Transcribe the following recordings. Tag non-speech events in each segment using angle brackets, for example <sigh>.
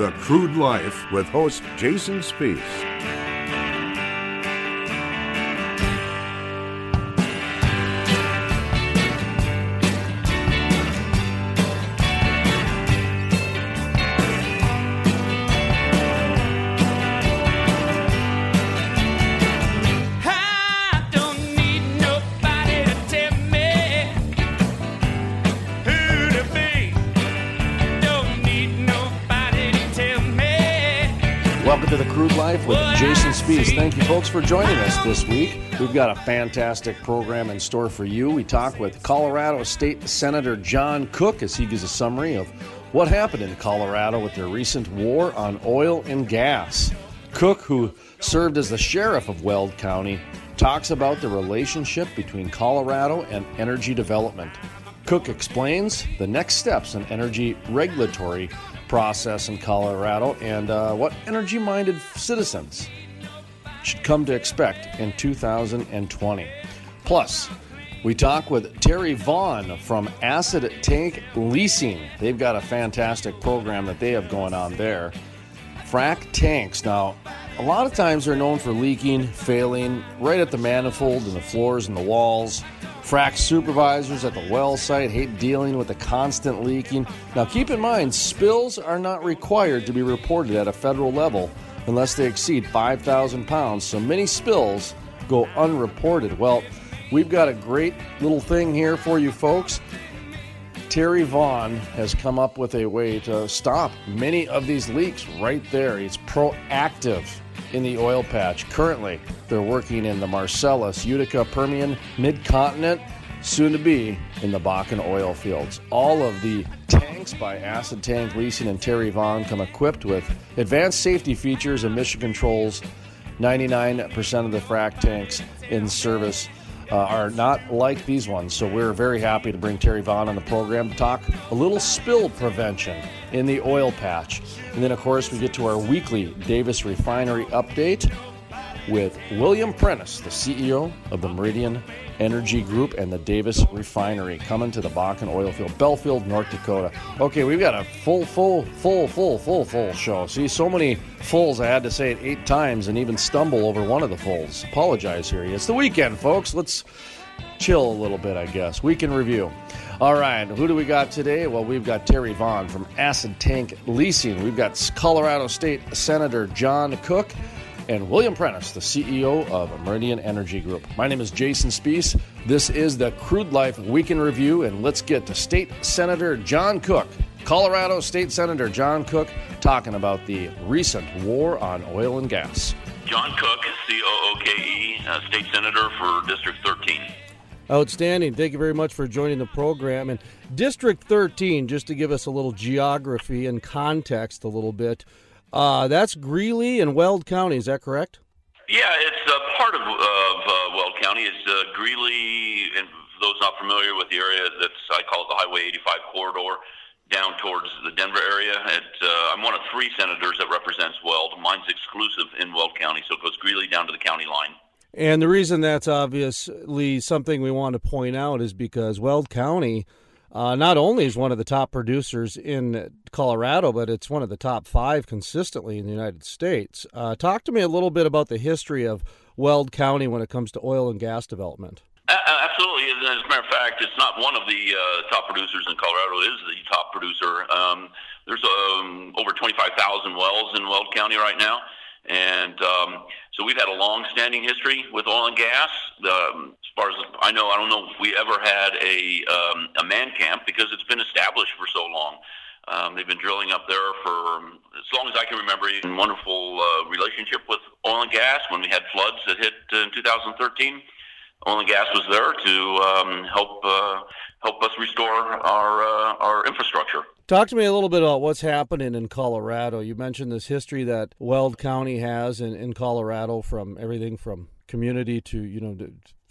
The Crude Life with host Jason Spiess. Jason Thank you, folks, for joining us this week. We've got a fantastic program in store for you. We talk with Colorado State Senator John Cooke as he gives a summary of what happened in Colorado with their recent war on oil and gas. Cooke, who served as the sheriff of Weld County, talks about the relationship between Colorado and energy development. Cooke explains the next steps in energy regulatory process in Colorado and uh, what energy minded citizens should come to expect in 2020. Plus, we talk with Terry Vaughn from Acid Tank Leasing. They've got a fantastic program that they have going on there. Frac tanks. Now, a lot of times they're known for leaking, failing right at the manifold and the floors and the walls. Frac supervisors at the well site hate dealing with the constant leaking. Now, keep in mind, spills are not required to be reported at a federal level unless they exceed 5,000 pounds, so many spills go unreported. Well, we've got a great little thing here for you folks. Terry Vaughn has come up with a way to stop many of these leaks right there. He's proactive in the oil patch. Currently, they're working in the Marcellus, Utica, Permian, Mid Continent, soon to be in the Bakken oil fields. All of the tanks by Acid Tank Leasing and Terry Vaughn come equipped with advanced safety features and mission controls. 99% of the frac tanks in service uh, are not like these ones. So we're very happy to bring Terry Vaughn on the program to talk a little spill prevention in the oil patch. And then, of course, we get to our weekly Davis Refinery update with William Prentice, the CEO of the Meridian Energy Group and the Davis Refinery, coming to the Bakken oil field, Belfield, North Dakota. Okay, we've got a full, full, full, full, full, full show. See, so many fulls, I had to say it eight times and even stumble over one of the fulls. Apologize here. It's the weekend, folks. Let's chill a little bit, I guess. Weekend review. All right, who do we got today? Well, we've got Terry Vaughn from Acid Tank Leasing. We've got Colorado State Senator John Cooke and William Prentice, the CEO of Meridian Energy Group. My name is Jason Spiess. This is the Crude Life Weekend Review, and let's get to State Senator John Cooke, Colorado State Senator John Cooke, talking about the recent war on oil and gas. John Cooke, C O O K E, uh, State Senator for District 13. Outstanding. Thank you very much for joining the program. And District 13, just to give us a little geography and context a little bit, uh, that's Greeley and Weld County, is that correct? Yeah, it's uh, part of, of uh, Weld County. It's uh, Greeley, and those not familiar with the area, that's I call it the Highway 85 corridor, down towards the Denver area. It, uh, I'm one of three senators that represents Weld. Mine's exclusive in Weld County, so it goes Greeley down to the county line. And the reason that's obviously something we want to point out is because Weld County uh, not only is one of the top producers in Colorado, but it's one of the top five consistently in the United States. Uh, talk to me a little bit about the history of Weld County when it comes to oil and gas development. Absolutely. As a matter of fact, it's not one of the uh, top producers in Colorado. It is the top producer. Um, there's um, over 25,000 wells in Weld County right now. And um, so we've had a long-standing history with oil and gas. Um, far as I know, I don't know if we ever had a um, a man camp because it's been established for so long. Um, they've been drilling up there for as long as I can remember. A wonderful uh, relationship with oil and gas. When we had floods that hit in 2013, oil and gas was there to um, help uh, help us restore our uh, our infrastructure. Talk to me a little bit about what's happening in Colorado. You mentioned this history that Weld County has in, in Colorado from everything from community to, you know,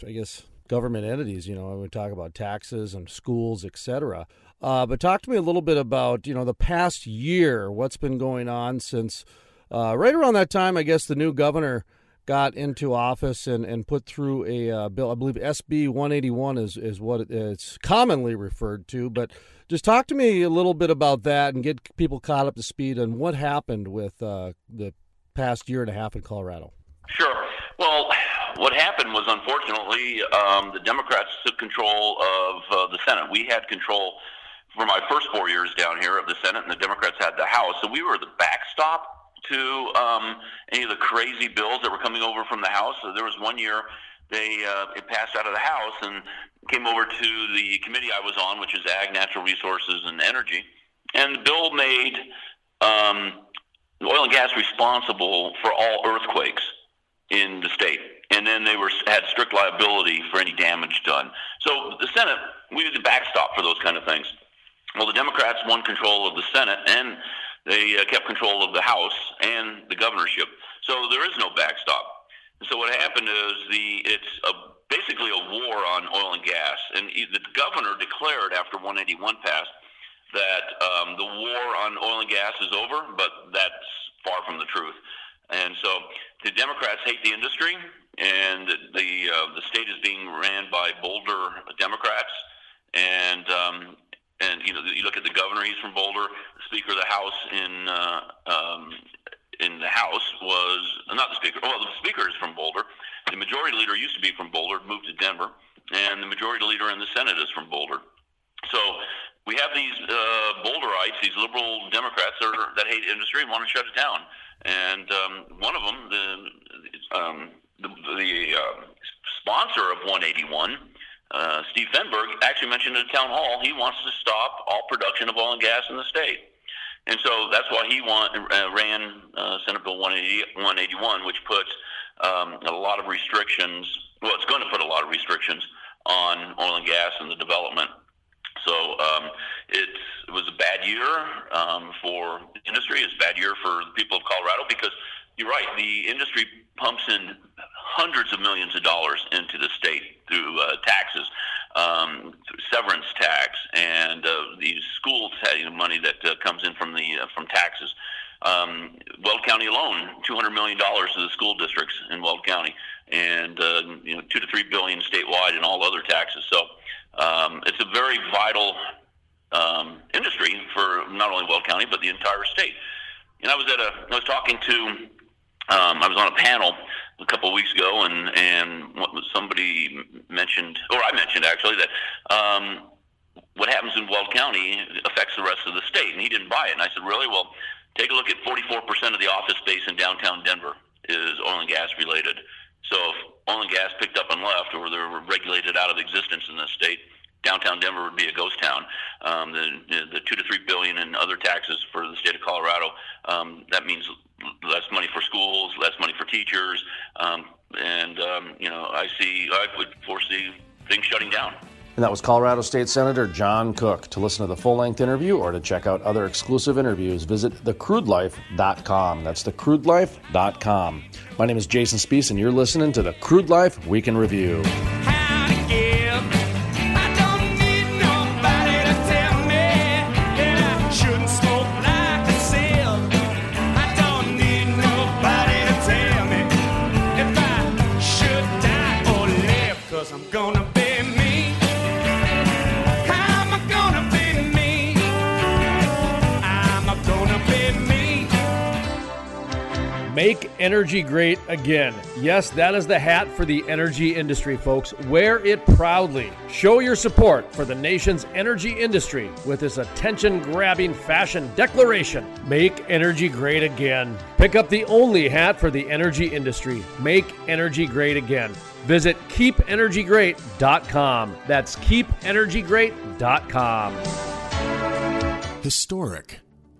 I guess government entities. You know, we talk about taxes and schools, etc. Uh, but talk to me a little bit about, you know, the past year, what's been going on since uh, right around that time, I guess the new governor got into office and, and put through a uh, bill. I believe SB 181 is, is what it's commonly referred to. But just talk to me a little bit about that and get people caught up to speed on what happened with uh, the past year and a half in Colorado. Sure. Well, what happened was unfortunately um, the Democrats took control of uh, the Senate. We had control for my first four years down here of the Senate, and the Democrats had the House. So we were the backstop to um, any of the crazy bills that were coming over from the House. So there was one year they uh, it passed out of the House and came over to the committee I was on, which is Ag, Natural Resources, and Energy, and the bill made um, oil and gas responsible for all earthquakes in the state, and then they were had strict liability for any damage done. So the Senate, we did the backstop for those kind of things. Well, the Democrats won control of the Senate and they uh, kept control of the House and the governorship. So there is no backstop. So what happened is the it's a, basically a war on oil and gas, and the governor declared after 181 passed that um, the war on oil and gas is over, but that's far from the truth. And so the Democrats hate the industry, and the uh, the state is being ran by Boulder Democrats, and um, and you know you look at the governor; he's from Boulder. The Speaker of the House in uh, um, in the House was uh, not the Speaker. Well, the Speaker is from Boulder. The Majority Leader used to be from Boulder, moved to Denver, and the Majority Leader in the Senate is from Boulder. So we have these uh, Boulderites, these liberal Democrats that, are, that hate industry and want to shut it down. And um, one of them, the um, the, the uh, sponsor of 181 uh, Steve Fenberg actually mentioned at a town hall he wants to stop all production of oil and gas in the state. And so that's why he want, uh, ran uh, Senate Bill 180, 181, which puts um, a lot of restrictions. Well, it's going to put a lot of restrictions on oil and gas and the development. So um, it was a bad year um, for the industry. It's a bad year for the people of Colorado because you're right. The industry pumps in hundreds of millions of dollars into the state through uh, taxes, um, severance tax, and uh, the school money that uh, comes in from the uh, from taxes. Um, Weld County alone, two hundred million dollars to the school districts in Weld County, and uh, you know two to three billion statewide and all other taxes. So um, it's a very vital um, industry for not only Weld County but the entire state. And I was at a I was talking to um, I was on a panel a couple of weeks ago, and and somebody mentioned, or I mentioned actually, that um, what happens in Weld County affects the rest of the state, and he didn't buy it. And I said, really? Well, take a look at 44% of the office space in downtown Denver is oil and gas related. So if oil and gas picked up and left, or they're regulated out of existence in the state, downtown Denver would be a ghost town. Um, the, the two to three billion in other taxes for the state of Colorado. Um, that means less money for schools, less money for teachers, um, and um, you know I see I would foresee things shutting down. And that was Colorado State Senator John Cooke. To listen to the full length interview or to check out other exclusive interviews, visit thecrudelife.com. That's thecrudelife.com. My name is Jason Spiess, and you're listening to the Crude Life Week in Review. Energy great again. Yes, that is the hat for the energy industry, folks. Wear it proudly. Show your support for the nation's energy industry with this attention grabbing fashion declaration Make energy great again. Pick up the only hat for the energy industry. Make energy great again. Visit keepenergygreat.com. That's keepenergygreat.com. Historic.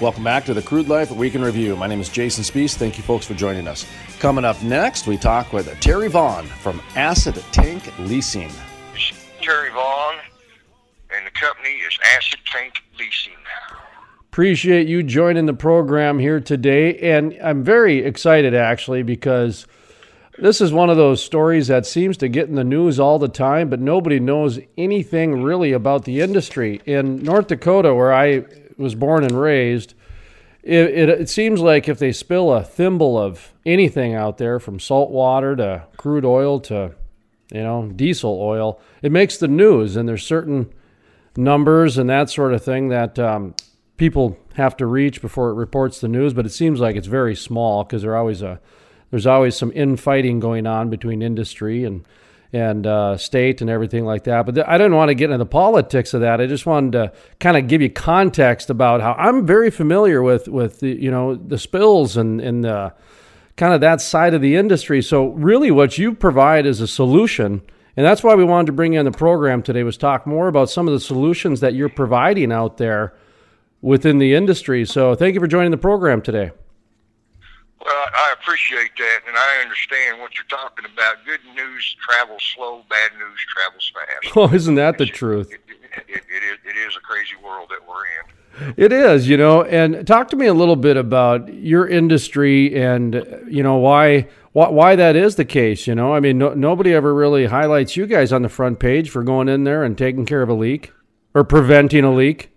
Welcome back to the Crude Life Week in Review. My name is Jason Spiess. Thank you, folks, for joining us. Coming up next, we talk with Terry Vaughn from Acid Tank Leasing. Terry Vaughn, and the company is Acid Tank Leasing. Appreciate you joining the program here today. And I'm very excited, actually, because this is one of those stories that seems to get in the news all the time, but nobody knows anything really about the industry. In North Dakota, where I was born and raised, it, it, it, seems like if they spill a thimble of anything out there, from salt water to crude oil to, you know, diesel oil, it makes the news. And there's certain numbers and that sort of thing that um, people have to reach before it reports the news. But it seems like it's very small because there always a there's always some infighting going on between industry and and uh, state and everything like that. But th- I didn't want to get into the politics of that. I just wanted to kind of give you context about how I'm very familiar with with the you know the spills and and the kind of that side of the industry. So really, what you provide is a solution. And that's why we wanted to bring you on the program today was talk more about some of the solutions that you're providing out there within the industry. So thank you for joining the program today. Well, I appreciate that, and I understand what you're talking about. Good news travels slow, bad news travels fast. <laughs> Oh, isn't that the truth? It, it, it, it is a crazy world that we're in. It is, you know. And talk to me a little bit about your industry and you know why why, why that is the case. You know, I mean, no, nobody ever really highlights you guys on the front page for going in there and taking care of a leak or preventing a leak.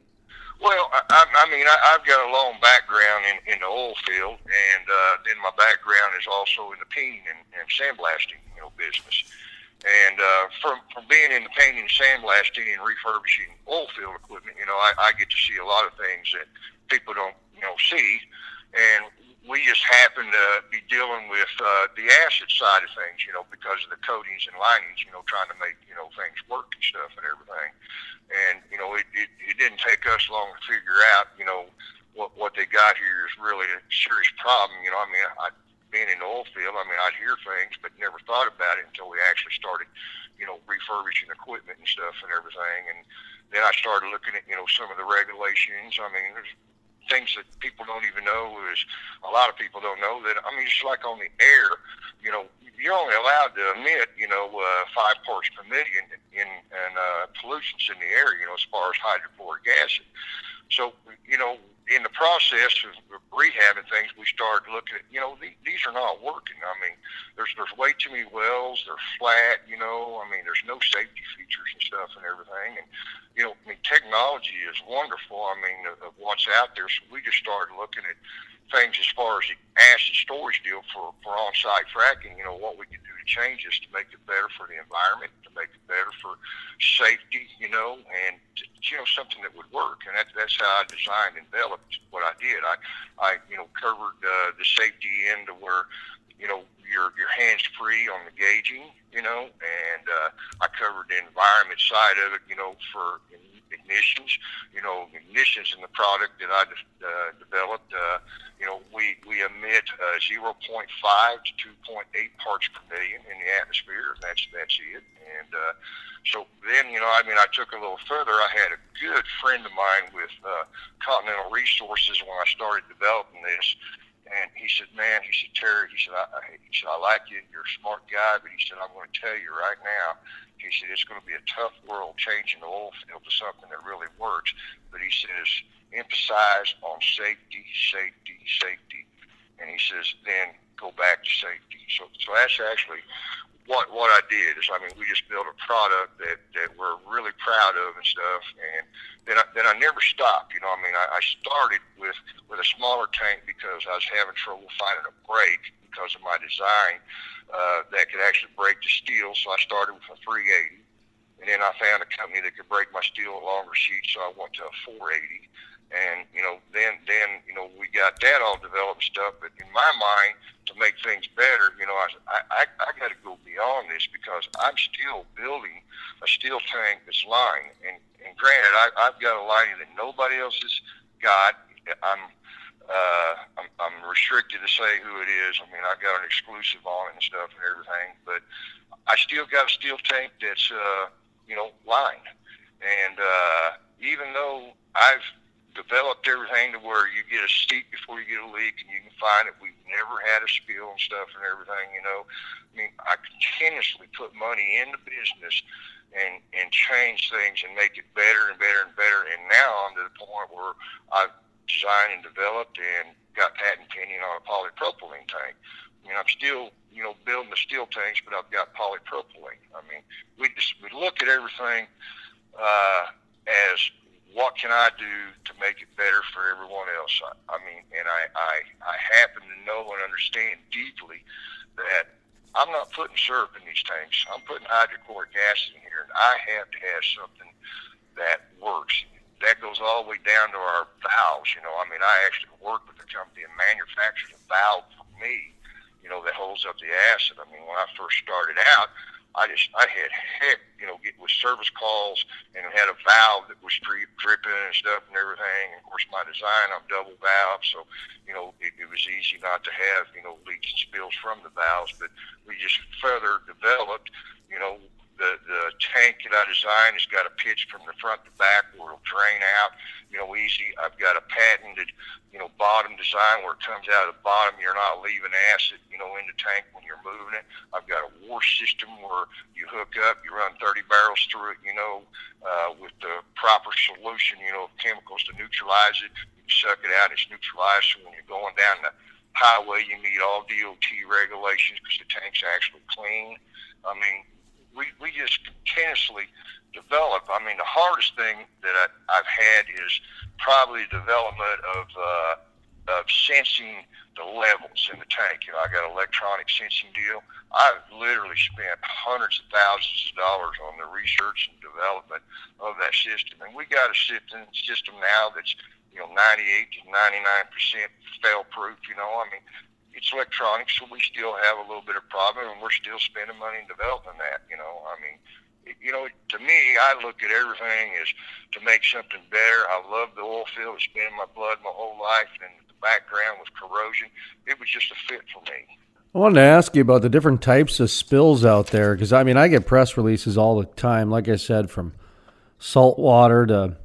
Well, I, I mean, I, I've got a long background in, in the oil field, and uh, then my background is also in the painting and, and sandblasting, you know, business. And uh, from from being in the painting, sandblasting, and refurbishing oil field equipment, you know, I, I get to see a lot of things that people don't, you know, see. And we just happen to be dealing with uh, the acid side of things, you know, because of the coatings and linings, you know, trying to make you know things work and stuff and everything. And you know, it, it, it didn't take us long to figure out, you know, what what they got here is really a serious problem. You know, I mean, I, being in the oil field, I mean, I'd hear things, but never thought about it until we actually started, you know, refurbishing equipment and stuff and everything. And then I started looking at, you know, some of the regulations. I mean, there's things that people don't even know is a lot of people don't know that I mean it's like on the air, you know, you're only allowed to emit, you know, uh, five parts per million in, in uh, pollutants in the air, you know, as far as hydrochloric acid. So, you know, in the process of rehabbing things, we started looking at, you know, the, these are not working. I mean, there's there's way too many wells. They're flat, you know. I mean, there's no safety features and stuff and everything. And you know, I mean, technology is wonderful. I mean, of, of what's out there. So we just started looking at things as far as the acid storage deal for for on-site fracking. You know, what we could do to change this to make it better for the environment, to make it better for safety. You know, and you know something that would work. And that's that's how I designed and developed what I did. I I you know covered uh, the safety end to where you know your your hands free on the gauging, you know, and uh, I covered the environment side of it, you know, for ignitions, you know, ignitions in the product that I uh, developed. Uh, you know, we we emit uh, 0.5 to 2.8 parts per million in the atmosphere. That's that's it. And uh, so then, you know, I mean, I took a little further. I had a good friend of mine with uh, Continental Resources when I started developing this and he said, "Man," he said, "Terry," he said, I, "He said I like you. You're a smart guy, but he said I'm going to tell you right now." He said it's going to be a tough world changing the oil field to something that really works. But he says emphasize on safety, safety, safety, and he says then go back to safety. So, so that's actually what what I did. Is I mean we just built a product that that we're really proud of and stuff and then I, then I never stopped you know I mean I, I started with with a smaller tank because I was having trouble finding a brake because of my design uh, that could actually break the steel so I started with a 380 and then I found a company that could break my steel at longer sheets so I went to a 480 And you know, then then you know we got that all developed stuff. But in my mind, to make things better, you know, I I, I got to go beyond this because I'm still building a steel tank that's lined. And and granted, I, I've got a lining that nobody else has got. I'm uh, I'm, I'm restricted to say who it is. I mean, I got an exclusive on it and stuff and everything, but I still got a steel tank that's uh, you know lined. And uh, even though I've developed everything to where you get a seat before you get a leak and you can find it. We've never had a spill and stuff and everything, you know. I mean, I continuously put money in the business and and change things and make it better and better and better. And now I'm to the point where I've designed and developed and got patent pending on a polypropylene tank. I mean, I'm still, you know, building the steel tanks, but I've got polypropylene. I mean, we just we look at everything uh, as what can I do to make it better for everyone else? I, I mean, and I, I, I happen to know and understand deeply that I'm not putting syrup in these tanks. I'm putting hydrochloric acid in here, and I have to have something that works. That goes all the way down to our valves. You know, I mean, I actually work with a company that manufactures a valve for me, you know, that holds up the acid. I mean, when I first started out, I just I had heck, you know, get with service calls and had a valve that was drip, dripping and stuff and everything. And of course, my design I'm double valve, so you know it, it was easy not to have you know leaks and spills from the valves. But we just further developed, you know, the the tank that I designed has got a pitch from the front to back where it'll drain out, you know, easy. I've got a patented, you know, bottom design where it comes out of the bottom. You're not leaving acid, you know, in the tank when you're moving it. I've got a wash system where you hook up, you run 30 barrels through it, you know, uh, with the proper solution, you know, of chemicals to neutralize it. You suck it out, it's neutralized. So when you're going down the highway, you meet all DOT regulations because the tank's actually clean. I mean, we, we just continuously develop. I mean, the hardest thing that I, I've had is probably the development of uh, of sensing the levels in the tank. You know, I got an electronic sensing deal. I've literally spent hundreds of thousands of dollars on the research and development of that system, and we got a system system now that's you know 98 to 99 percent fail proof. You know, I mean, it's electronic, so we still have a little bit of problem, and we're still spending money in developing that. You know, I mean, it, you know, to me, I look at everything as to make something better. I love the oil field; it's been in my blood my whole life, and the background with corrosion, it was just a fit for me. I wanted to ask you about the different types of spills out there because I mean I get press releases all the time. Like I said, from salt water to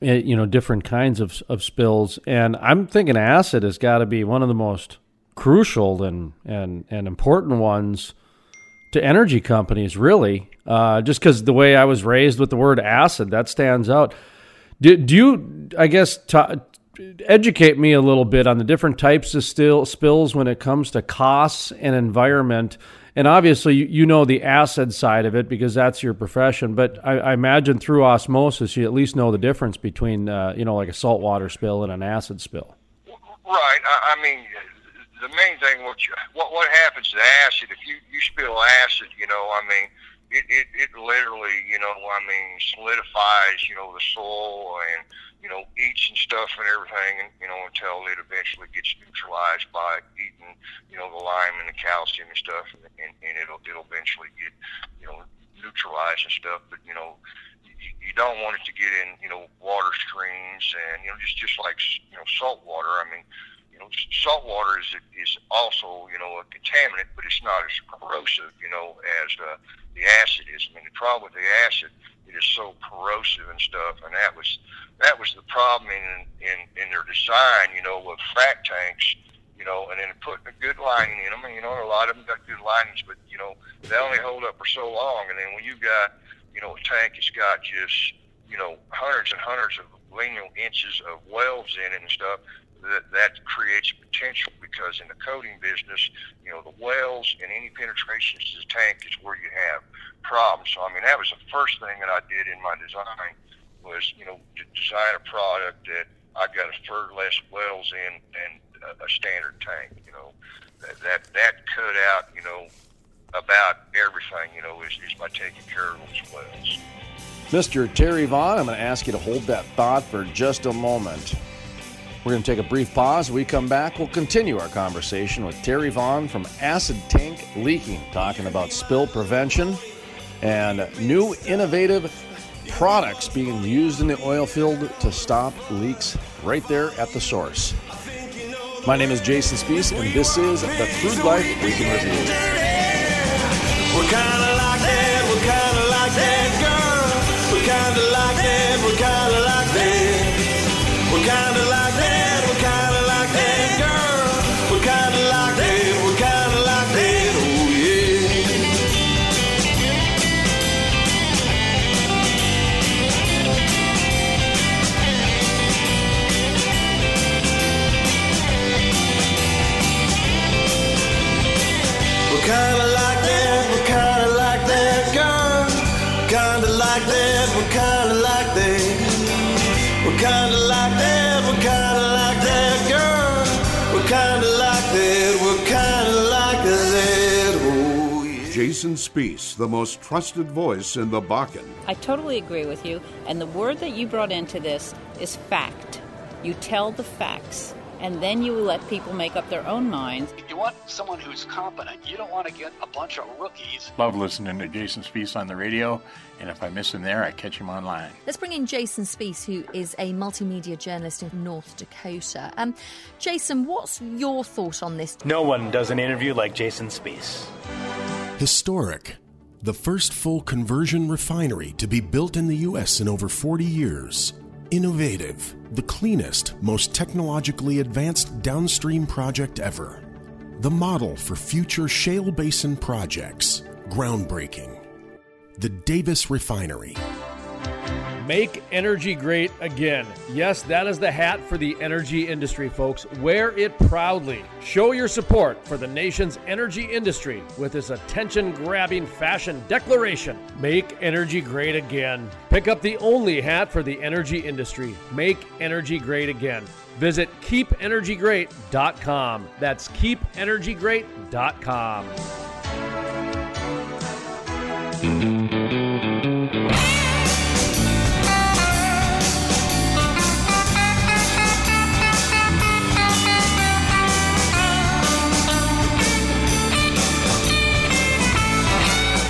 you know different kinds of of spills, and I'm thinking acid has got to be one of the most crucial and and and important ones to energy companies. Really, uh, just because the way I was raised with the word acid, that stands out. Do, do you, I guess, educate me a little bit on the different types of still spills when it comes to costs and environment. And obviously, you, you know the acid side of it because that's your profession. But I, I imagine through osmosis, you at least know the difference between, uh, you know, like a saltwater spill and an acid spill. Right. I, I mean, the main thing what you, what what happens to acid if you you spill acid, you know, I mean, it it, it literally, you know, I mean, solidifies, you know, the soil and you know, eats and stuff and everything, and you know, until it eventually gets neutralized by eating, you know, the lime and the calcium and stuff, and, and, and it'll it'll eventually get, you know, neutralized and stuff. But you know, you, you don't want it to get in, you know, water streams and you know, just just like you know, salt water. I mean, you know, salt water is is also you know a contaminant, but it's not as corrosive, you know, as uh, the acid is. I mean, the problem with the acid, it is so corrosive and stuff, and that was that was the problem in in in their design, you know, with frac tanks, you know, and then putting a good lining in them, you know, a lot of them got good linings, but you know, they only hold up for so long, and then when you got, you know, a tank that's got just, you know, hundreds and hundreds of lineal inches of welds in it and stuff, that that creates potential because in the coating business, you know, the wells and any penetrations to the tank is where you have problems. So I mean, that was the first thing that I did in my design was, you know, to design a product that I got a third less wells in than a, a standard tank. You know, that, that that cut out, you know, about everything. You know, is, is by taking care of those wells. Mr. Terry Vaughn, I'm going to ask you to hold that thought for just a moment. We're going to take a brief pause. When we come back, we'll continue our conversation with Terry Vaughn from Acid Tank Leasing, talking about spill prevention and new innovative products being used in the oil field to stop leaks right there at the source. My name is Jason Spiess, and this is the Crude Life Weekend Review. Kinda like that, we're kinda like that. Oh, yeah. Jason Spiess, the most trusted voice in the Bakken. I totally agree with you. And the word that you brought into this is fact. You tell the facts, and then you let people make up their own minds. You want someone who's competent. You don't want to get a bunch of rookies. Love listening to Jason Spiess on the radio, and if I miss him there, I catch him online. Let's bring in Jason Spiess, who is a multimedia journalist in North Dakota. Um, Jason, what's your thought on this? No one does an interview like Jason Spiess. Historic. The first full conversion refinery to be built in the U.S. in over 40 years. Innovative. The cleanest, most technologically advanced downstream project ever. The model for future shale basin projects. Groundbreaking. The Davis Refinery. Make energy great again. Yes, that is the hat for the energy industry, folks. Wear it proudly. Show your support for the nation's energy industry with this attention grabbing fashion declaration Make energy great again. Pick up the only hat for the energy industry. Make energy great again. Visit keepenergygreat.com. That's keepenergygreat.com.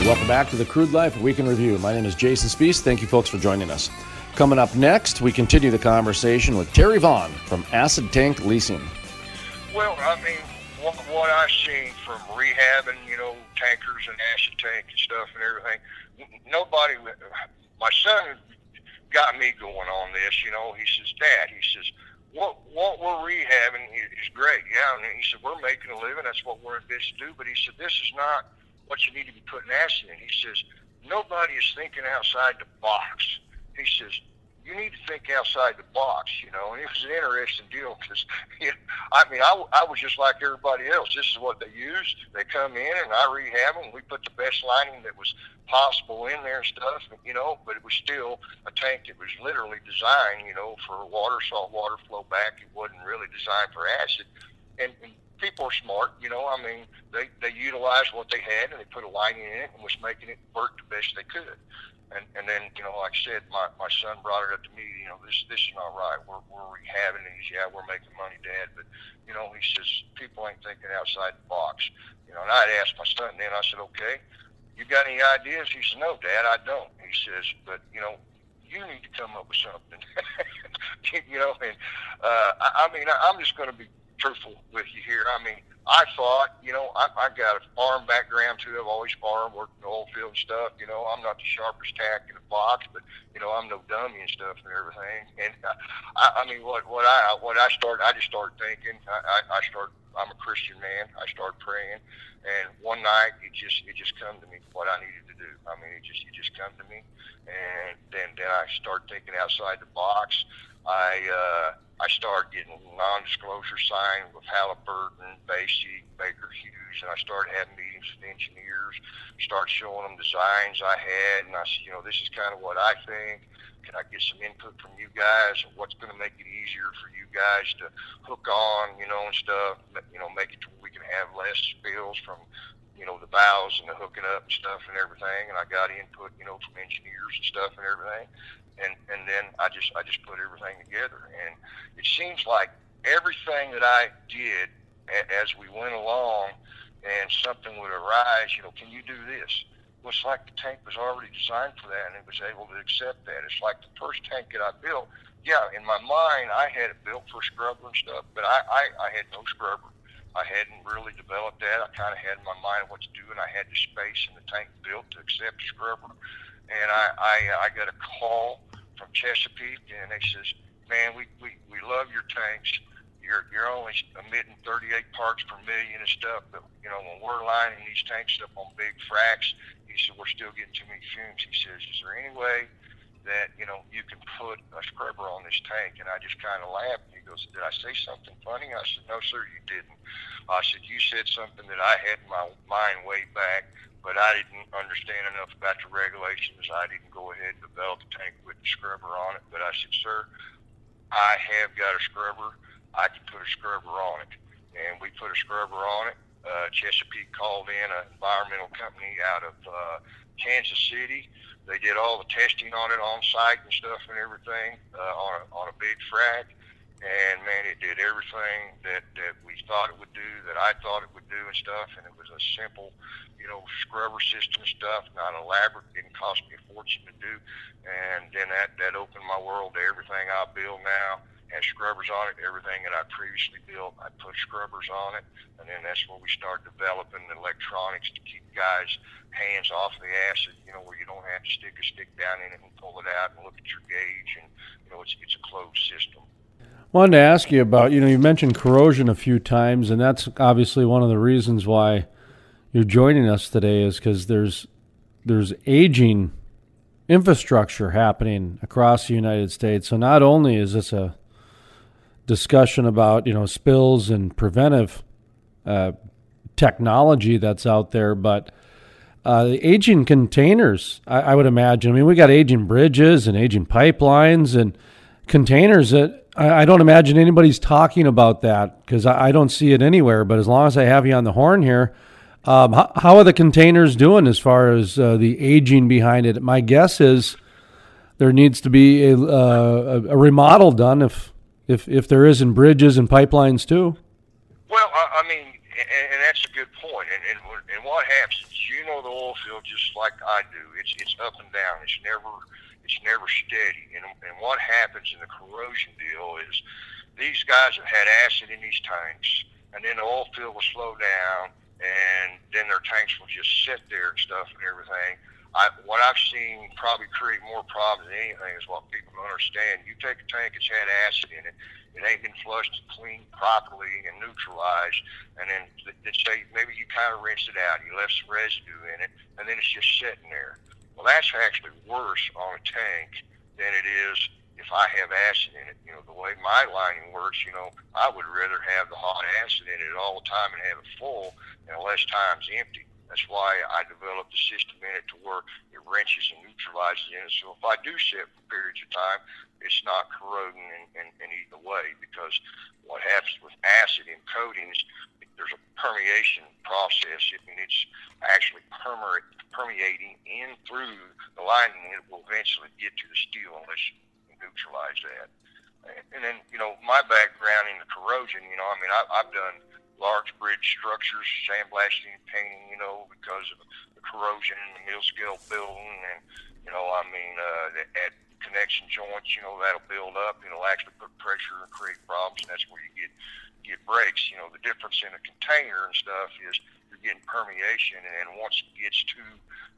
Welcome back to the Crude Life Weekend Review. My name is Jason Spiess. Thank you, folks, for joining us. Coming up next, we continue the conversation with Terry Vaughn from Acid Tank Leasing. Well, I mean, what, what I've seen from rehabbing, you know, tankers and acid tank and stuff and everything, nobody, my son got me going on this, you know. He says, Dad, he says, what what we're rehabbing is, great, yeah. And he said, we're making a living. That's what we're in business to do. But he said, this is not what you need to be putting acid in. He says, nobody is thinking outside the box. He says, you need to think outside the box, you know. And it was an interesting deal because, <laughs> you know, I mean, I, I was just like everybody else. This is what they used. They come in and I rehab them. We put the best lining that was possible in there and stuff, you know. But it was still a tank that was literally designed, you know, for water, salt water flow back. It wasn't really designed for acid. And, and people are smart, you know. I mean, they they utilized what they had and they put a lining in it and was making it work the best they could. And and then you know, like I said, my my son brought it up to me. You know, this this is not right. We're we're rehabbing these. Yeah, we're making money, Dad. But you know, he says people ain't thinking outside the box. You know, and I'd asked my son then. I said, okay, you got any ideas? He said, no, Dad, I don't. He says, but you know, you need to come up with something. <laughs> you know, and uh, I, I mean, I, I'm just going to be truthful with you here. I mean, I thought, you know, I, I got a farm background too. I've always farmed, worked in the oil field and stuff. You know, I'm not the sharpest tack in the box, but you know, I'm no dummy and stuff and everything. And uh, I, I mean, what what I what I started, I just started thinking. I, I, I started. I'm a Christian man. I started praying, and one night it just it just come to me what I needed to do. I mean, it just it just come to me, and then then I started thinking outside the box. I uh, I started getting non-disclosure signed with Halliburton, Basic, Baker Hughes, and I started having meetings with engineers. Started showing them designs I had, and I said, you know, this is kind of what I think. Can I get some input from you guys and what's going to make it easier for you guys to hook on, you know, and stuff. You know, make it to where we can have less spills from, you know, the bows and the hooking up and stuff and everything. And I got input, you know, from engineers and stuff and everything. And and then I just I just put everything together. And it seems like everything that I did a- as we went along, and something would arise. You know, can you do this? Well, it's like the tank was already designed for that, and it was able to accept that. It's like the first tank that I built. Yeah, in my mind, I had it built for scrubber and stuff, but I, I, I had no scrubber. I hadn't really developed that. I kind of had in my mind what to do, and I had the space in the tank built to accept scrubber. And I, I, uh, I got a call from Chesapeake, and they says, "Man, we, we, we love your tanks. You're, you're only emitting 38 parts per million and stuff, but you know when we're lining these tanks up on big fracs, he said we're still getting too many fumes. He says, "Is there any way that you know you can put a scrubber on this tank?" And I just kind of laughed. He goes, "Did I say something funny?" I said, "No, sir, you didn't." I said, "You said something that I had in my mind way back, but I didn't understand enough about the regulations. I didn't go ahead and develop the tank with the scrubber on it." But I said, "Sir, I have got a scrubber. I can put a scrubber on it." And we put a scrubber on it. Uh, Chesapeake called in an environmental company out of uh, Kansas City. They did all the testing on it on site and stuff and everything uh, on a, on a big frac. And man, it did everything that that we thought it would do, that I thought it would do and stuff. And it was a simple, you know, scrubber system stuff, not elaborate. Didn't cost me a fortune to do. And then that that opened my world to everything I build now has scrubbers on it. Everything that I previously built, I put scrubbers on it, and then that's where we started developing the electronics to keep guys' hands off the acid. You know, where you don't have to stick a stick down in it and pull it out and look at your gauge, and you know, it's it's a closed system. Wanted to ask you about, you know, you mentioned corrosion a few times, and that's obviously one of the reasons why you're joining us today is because there's there's aging infrastructure happening across the United States. So not only is this a discussion about you know spills and preventive uh, technology that's out there, but uh, the aging containers, I, I would imagine. I mean, we got aging bridges and aging pipelines and containers that I, I don't imagine anybody's talking about that because I, I don't see it anywhere. But as long as I have you on the horn here, um, how, how are the containers doing as far as uh, the aging behind it? My guess is there needs to be a, uh, a remodel done if if if there is in bridges and pipelines too. Well, I, I mean, and, and that's a good point. And, and and what happens? You know the oil field just like I do. It's it's up and down. It's never it's never steady. And and what happens in the corrosion deal is these guys have had acid in these tanks, and then the oil field will slow down, and then their tanks will just sit there and stuff and everything. I, what I've seen probably create more problems than anything is what people don't understand. You take a tank that's had acid in it, it ain't been flushed and cleaned properly and neutralized, and then th- they say maybe you kind of rinsed it out, you left some residue in it, and then it's just sitting there. Well, that's actually worse on a tank than it is if I have acid in it. You know, the way my lining works, you know, I would rather have the hot acid in it all the time and have it full and less times empty. That's why I developed a system in it to where it wrenches and neutralizes in it. So if I do sit for periods of time, it's not corroding in, in, in either way because what happens with acid in coatings, there's a permeation process. I mean, it's actually permeating in through the lining. It will eventually get to the steel unless you neutralize that. And- And then, you know, my background in the corrosion, you know, I mean, I, I've done large bridge structures, sandblasting and painting, you know, because of the corrosion in the mill scale building. And, you know, I mean, uh, at connection joints, you know, that'll build up, and it'll actually put pressure and create problems. And that's where you get, get breaks. You know, the difference in a container and stuff is you're getting permeation. And once it gets to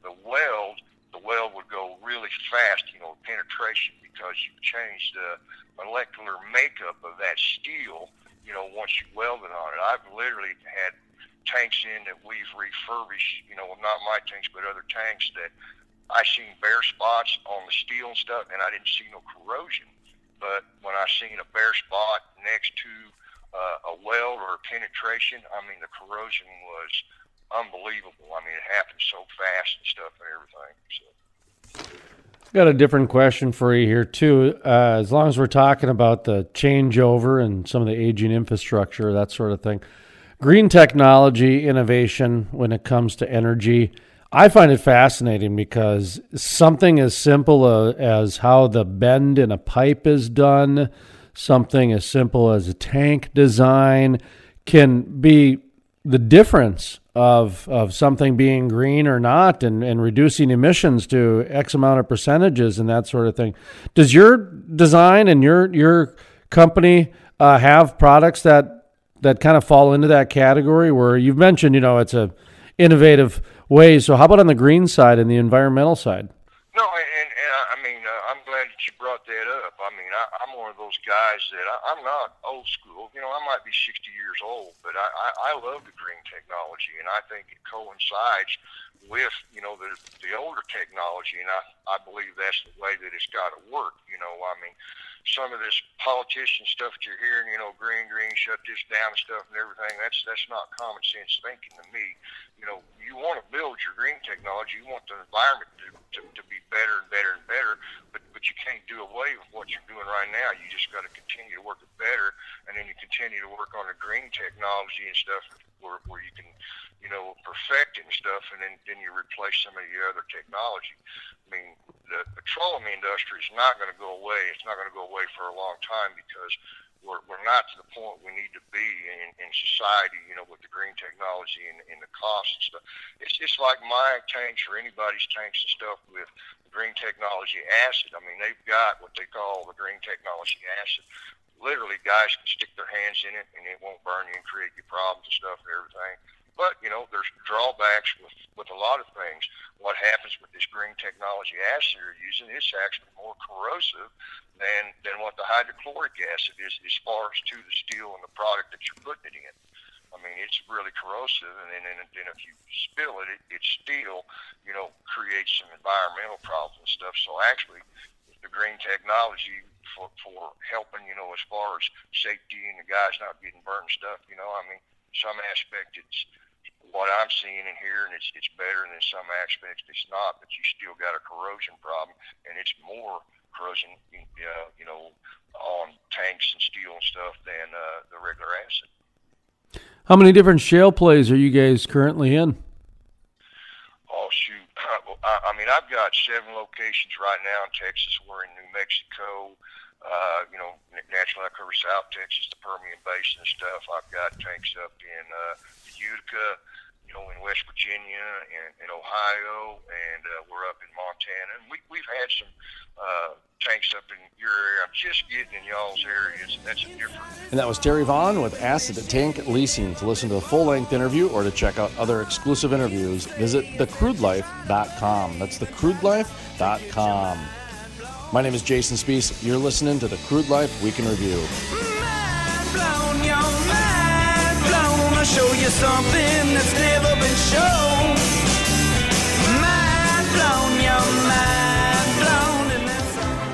the weld, the weld would go really fast, you know, penetration because you've changed the molecular makeup of that steel, you know, once you weld it on it. I've literally had tanks in that we've refurbished, you know, not my tanks, but other tanks that I seen bare spots on the steel and stuff, and I didn't see no corrosion. But when I seen a bare spot next to uh, a weld or a penetration, I mean, the corrosion was unbelievable. I mean, it happened so fast and stuff and everything. So. Got a different question for you here too. Uh, as long as we're talking about the changeover and some of the aging infrastructure, that sort of thing, green technology innovation when it comes to energy, I find it fascinating because something as simple as how the bend in a pipe is done, something as simple as a tank design, can be the difference of of something being green or not and, and reducing emissions to X amount of percentages and that sort of thing. Does your design and your your company uh, have products that that kind of fall into that category where you've mentioned, you know, it's a innovative way. So how about on the green side and the environmental side? No, and, and I mean, uh, I'm glad that you brought that up. I mean, I, I'm one of those guys that I, I'm not old school. You know, I might be 60 years old, but I, I, I love the green technology, and I think it coincides with you know the the older technology, and I I believe that's the way that it's got to work. You know, I mean, some of this politician stuff that you're hearing, you know, green, green, shut this down stuff and everything. That's that's not common sense thinking to me. You know, you want to build your green technology. You want the environment to, to, to be better and better and better, but but you can't do away with what you're doing right now. You just got to continue to work it better, and then you continue to work on the green technology and stuff where where you can, you know, perfect it and stuff, and then then you replace some of your other technology. I mean, the petroleum industry is not going to go away. It's not going to go away for a long time because we're, we're not to the point we need to be in, in society, you know, with the green technology and, and the cost and stuff. It's just like my tanks or anybody's tanks and stuff with green technology acid. I mean, they've got what they call the green technology acid. Literally, guys can stick their hands in it and it won't burn you and create you problems and stuff and everything. But you know, there's drawbacks with with a lot of things. What happens with this green technology acid you're using? It's actually more corrosive than than what the hydrochloric acid is, as far as to the steel and the product that you're putting it in. I mean, it's really corrosive, and then, and then if you spill it, it, it still, you know, creates some environmental problems and stuff. So actually, the green technology for for helping, you know, as far as safety and the guys not getting burned stuff, you know, I mean, some aspect it's what I'm seeing in here and hearing, it's it's better, and in some aspects it's not. But you still got a corrosion problem, and it's more corrosion, uh, you know, on tanks and steel and stuff than uh, the regular acid. How many different shale plays are you guys currently in? Oh shoot! <laughs> I, I mean, I've got seven locations right now in Texas. We're in New Mexico. Uh, you know, naturally I cover South Texas, the Permian Basin and stuff. I've got tanks up in uh, the Utica, you know, in West Virginia and in Ohio, and uh, we're up in Montana. And we, we've had some uh, tanks up in your area. I'm just getting in y'all's areas. That's a different. And that was Terry Vaughn with Acid Tank Leasing. To listen to the full length interview or to check out other exclusive interviews, visit thecrudelife.com. That's thecrudelife.com. My name is Jason Spiess. You're listening to the Crude Life Week in Review. blown, your mind blown. I'll show you something that's never been shown.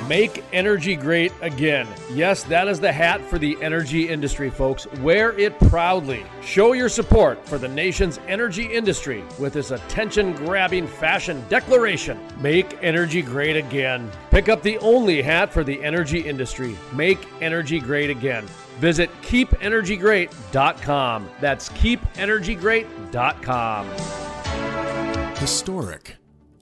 Make energy great again. Yes, that is the hat for the energy industry, folks. Wear it proudly. Show your support for the nation's energy industry with this attention grabbing fashion declaration Make energy great again. Pick up the only hat for the energy industry. Make energy great again. Visit keepenergygreat.com. That's keepenergygreat.com. Historic.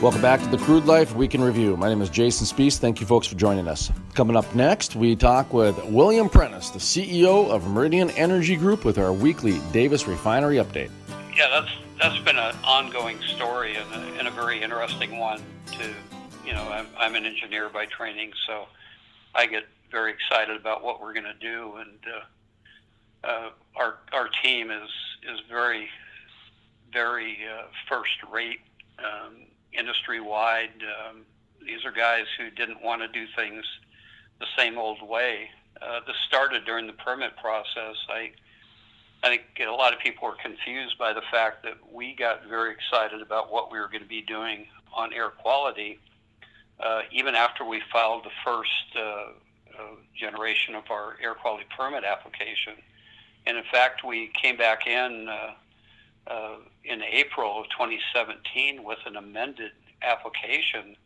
Welcome back to the Crude Life Week in Review. My name is Jason Spiess. Thank you, folks, for joining us. Coming up next, we talk with William Prentice, the CEO of Meridian Energy Group, with our weekly Davis Refinery update. Yeah, that's that's been an ongoing story and a, and a very interesting one. To you know, I'm, I'm an engineer by training, so I get very excited about what we're going to do, and uh, uh, our our team is is very very uh, first rate. Um, industry wide. Um, these are guys who didn't want to do things the same old way. Uh, this started during the permit process. I I think a lot of people were confused by the fact that we got very excited about what we were going to be doing on air quality, uh, even after we filed the first uh, uh, generation of our air quality permit application. And in fact, we came back in uh, in April of 2017 with an amended application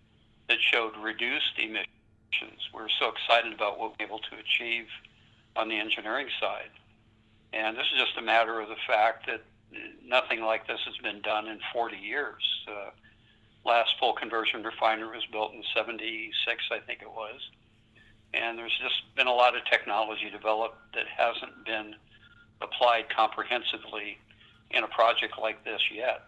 that showed reduced emissions. We're so excited about what we're able to achieve on the engineering side. And this is just a matter of the fact that nothing like this has been done in 40 years. Uh, last full conversion refinery was built in 76, I think it was. And there's just been a lot of technology developed that hasn't been applied comprehensively in a project like this yet.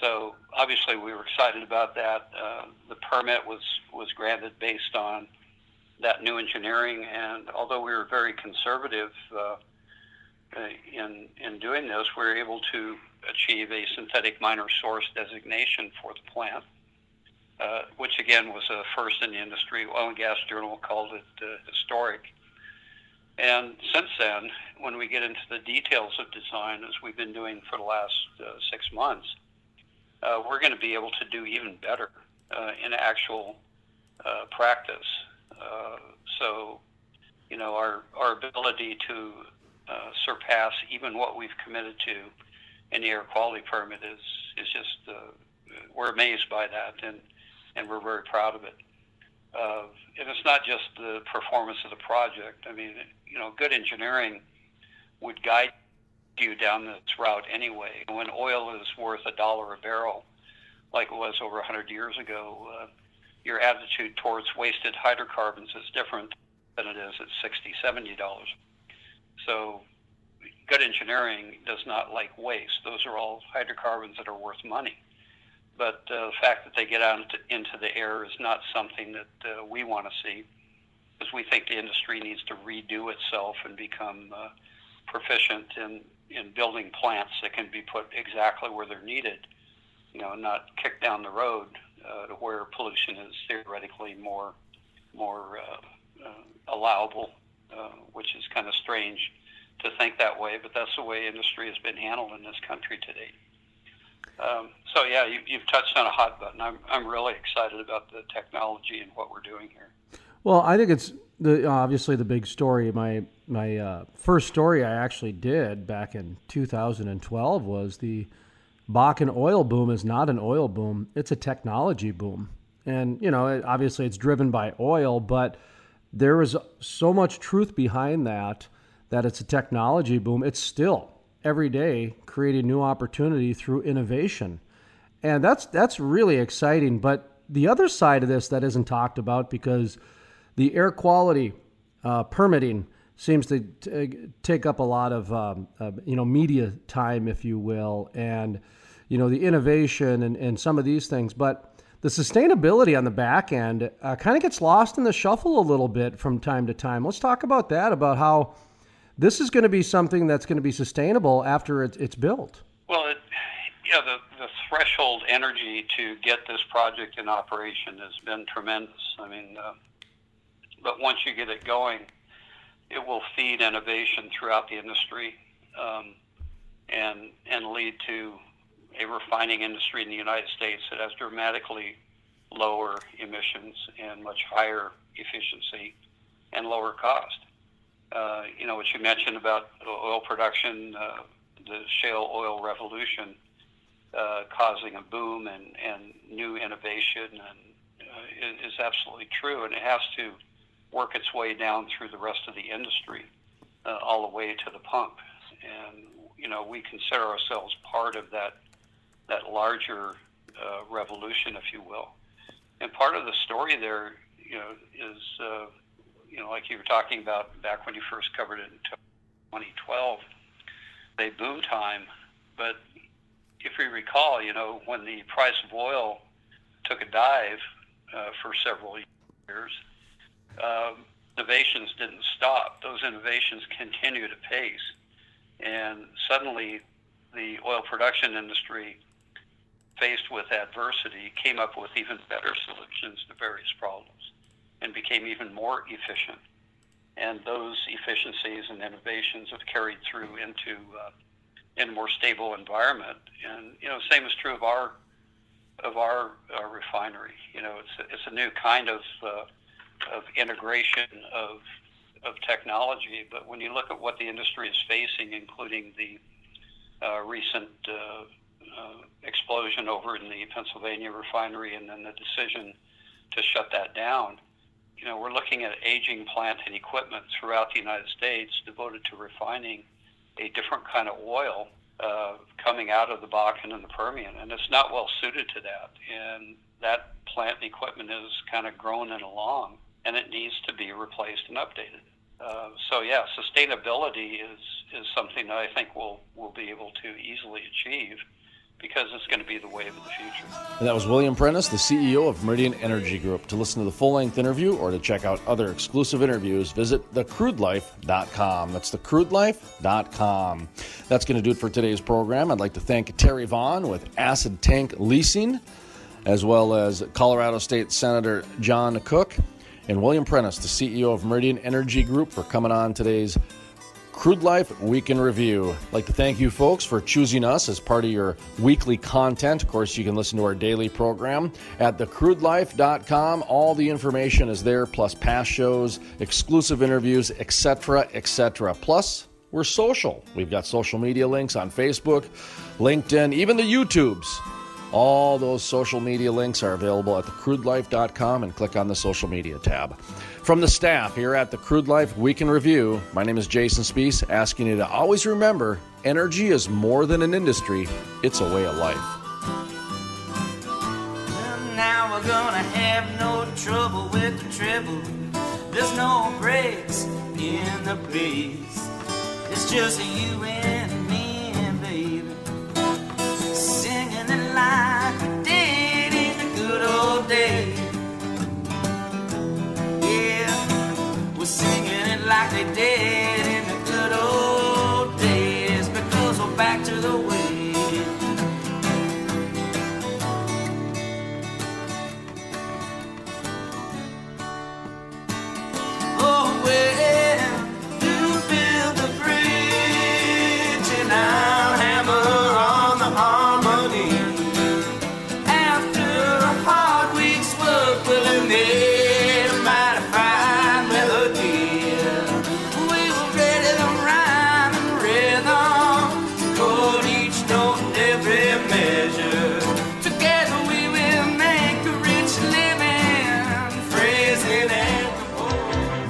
So obviously we were excited about that. Uh, the permit was was granted based on that new engineering, and although we were very conservative uh, uh in in doing this, we were able to achieve a synthetic minor source designation for the plant, uh, which again was a first in the industry. Oil and Gas Journal called it uh, historic. And since then, when we get into the details of design, as we've been doing for the last uh, six months, uh, we're going to be able to do even better uh, in actual uh, practice. Uh, so, you know, our, our ability to uh, surpass even what we've committed to in the air quality permit is, is just, we're amazed by that and, and we're very proud of it. Uh, and it's not just the performance of the project. I mean, you know, good engineering would guide you down this route anyway. When oil is worth a dollar a barrel, like it was over 100 years ago, uh, your attitude towards wasted hydrocarbons is different than it is at 60, 70 dollars. So, good engineering does not like waste. Those are all hydrocarbons that are worth money but uh, the fact that they get out into, the air is not something that uh, we want to see, because we think the industry needs to redo itself and become uh, proficient in, in building plants that can be put exactly where they're needed, you know, not kicked down the road uh, to where pollution is theoretically more more uh, uh, allowable, uh, which is kind of strange to think that way, but that's the way industry has been handled in this country today. Um, so yeah, you, you've touched on a hot button. I'm I'm really excited about the technology and what we're doing here. Well, I think it's the obviously the big story. My my uh, first story I actually did back in 2012 was the Bakken oil boom is not an oil boom; it's a technology boom. And you know, it, obviously, it's driven by oil, but there is so much truth behind that that it's a technology boom. It's still every day creating new opportunity through innovation. And that's that's really exciting. But the other side of this that isn't talked about because the air quality uh, permitting seems to t- take up a lot of um, uh, you know media time, if you will, and you know the innovation and, and some of these things. But the sustainability on the back end uh, kind of gets lost in the shuffle a little bit from time to time. Let's talk about that, about how this is going to be something that's going to be sustainable after it, it's built. Well, it, yeah, the, the threshold energy to get this project in operation has been tremendous. I mean, uh, but once you get it going, it will feed innovation throughout the industry um, and and lead to a refining industry in the United States that has dramatically lower emissions and much higher efficiency and lower cost uh, you know, what you mentioned about oil production, uh, the shale oil revolution uh, causing a boom and, and new innovation and uh, is absolutely true. And it has to work its way down through the rest of the industry, uh, all the way to the pump. And, you know, we consider ourselves part of that, that larger uh, revolution, if you will. And part of the story there, you know, is uh, you know, like you were talking about back when you first covered it in 2012, they boom time. But if we recall, you know, when the price of oil took a dive uh, for several years, um, innovations didn't stop. Those innovations continued apace. And suddenly, the oil production industry, faced with adversity, came up with even better solutions to various problems and became even more efficient. And those efficiencies and innovations have carried through into uh, in a more stable environment. And you know, same is true of our of our uh, refinery. You know, it's a, it's a new kind of uh, of integration of of technology. But when you look at what the industry is facing, including the uh, recent uh, uh, explosion over in the Pennsylvania refinery, and then the decision to shut that down, you know, we're looking at aging plant and equipment throughout the United States devoted to refining a different kind of oil uh, coming out of the Bakken and the Permian, and it's not well suited to that. And that plant and equipment is kind of grown and along, and it needs to be replaced and updated. Uh, so yeah, sustainability is is something that I think we'll we'll be able to easily achieve because it's going to be the wave of the future. And that was William Prentice, the CEO of Meridian Energy Group. To listen to the full length interview or to check out other exclusive interviews, visit thecrudelife.com. That's thecrudelife.com. That's going to do it for today's program. I'd like to thank Terry Vaughn with Acid Tank Leasing, as well as Colorado State Senator John Cooke and William Prentice, the CEO of Meridian Energy Group, for coming on today's Crude Life Week in Review. I'd like to thank you folks for choosing us as part of your weekly content. Of course, you can listen to our daily program at thecrudelife.com. All the information is there, plus past shows, exclusive interviews, etc., etc. Plus, we're social. We've got social media links on Facebook, LinkedIn, even the YouTubes. All those social media links are available at thecrudelife.com and click on the social media tab. From the staff here at the Crude Life Week in Review, my name is Jason Spiess, asking you to always remember energy is more than an industry, it's a way of life. Now we're gonna have no trouble with the treble. There's no breaks in the breeze. It's just you and old days. Yeah, we're singing it like they did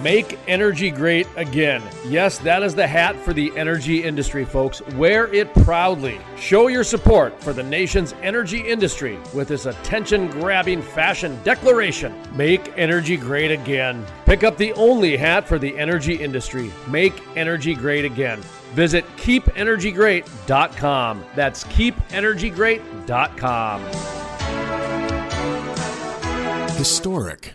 Make energy great again. Yes, that is the hat for the energy industry, folks. Wear it proudly. Show your support for the nation's energy industry with this attention grabbing fashion declaration Make energy great again. Pick up the only hat for the energy industry. Make energy great again. Visit keepenergygreat.com. That's keepenergygreat.com. Historic.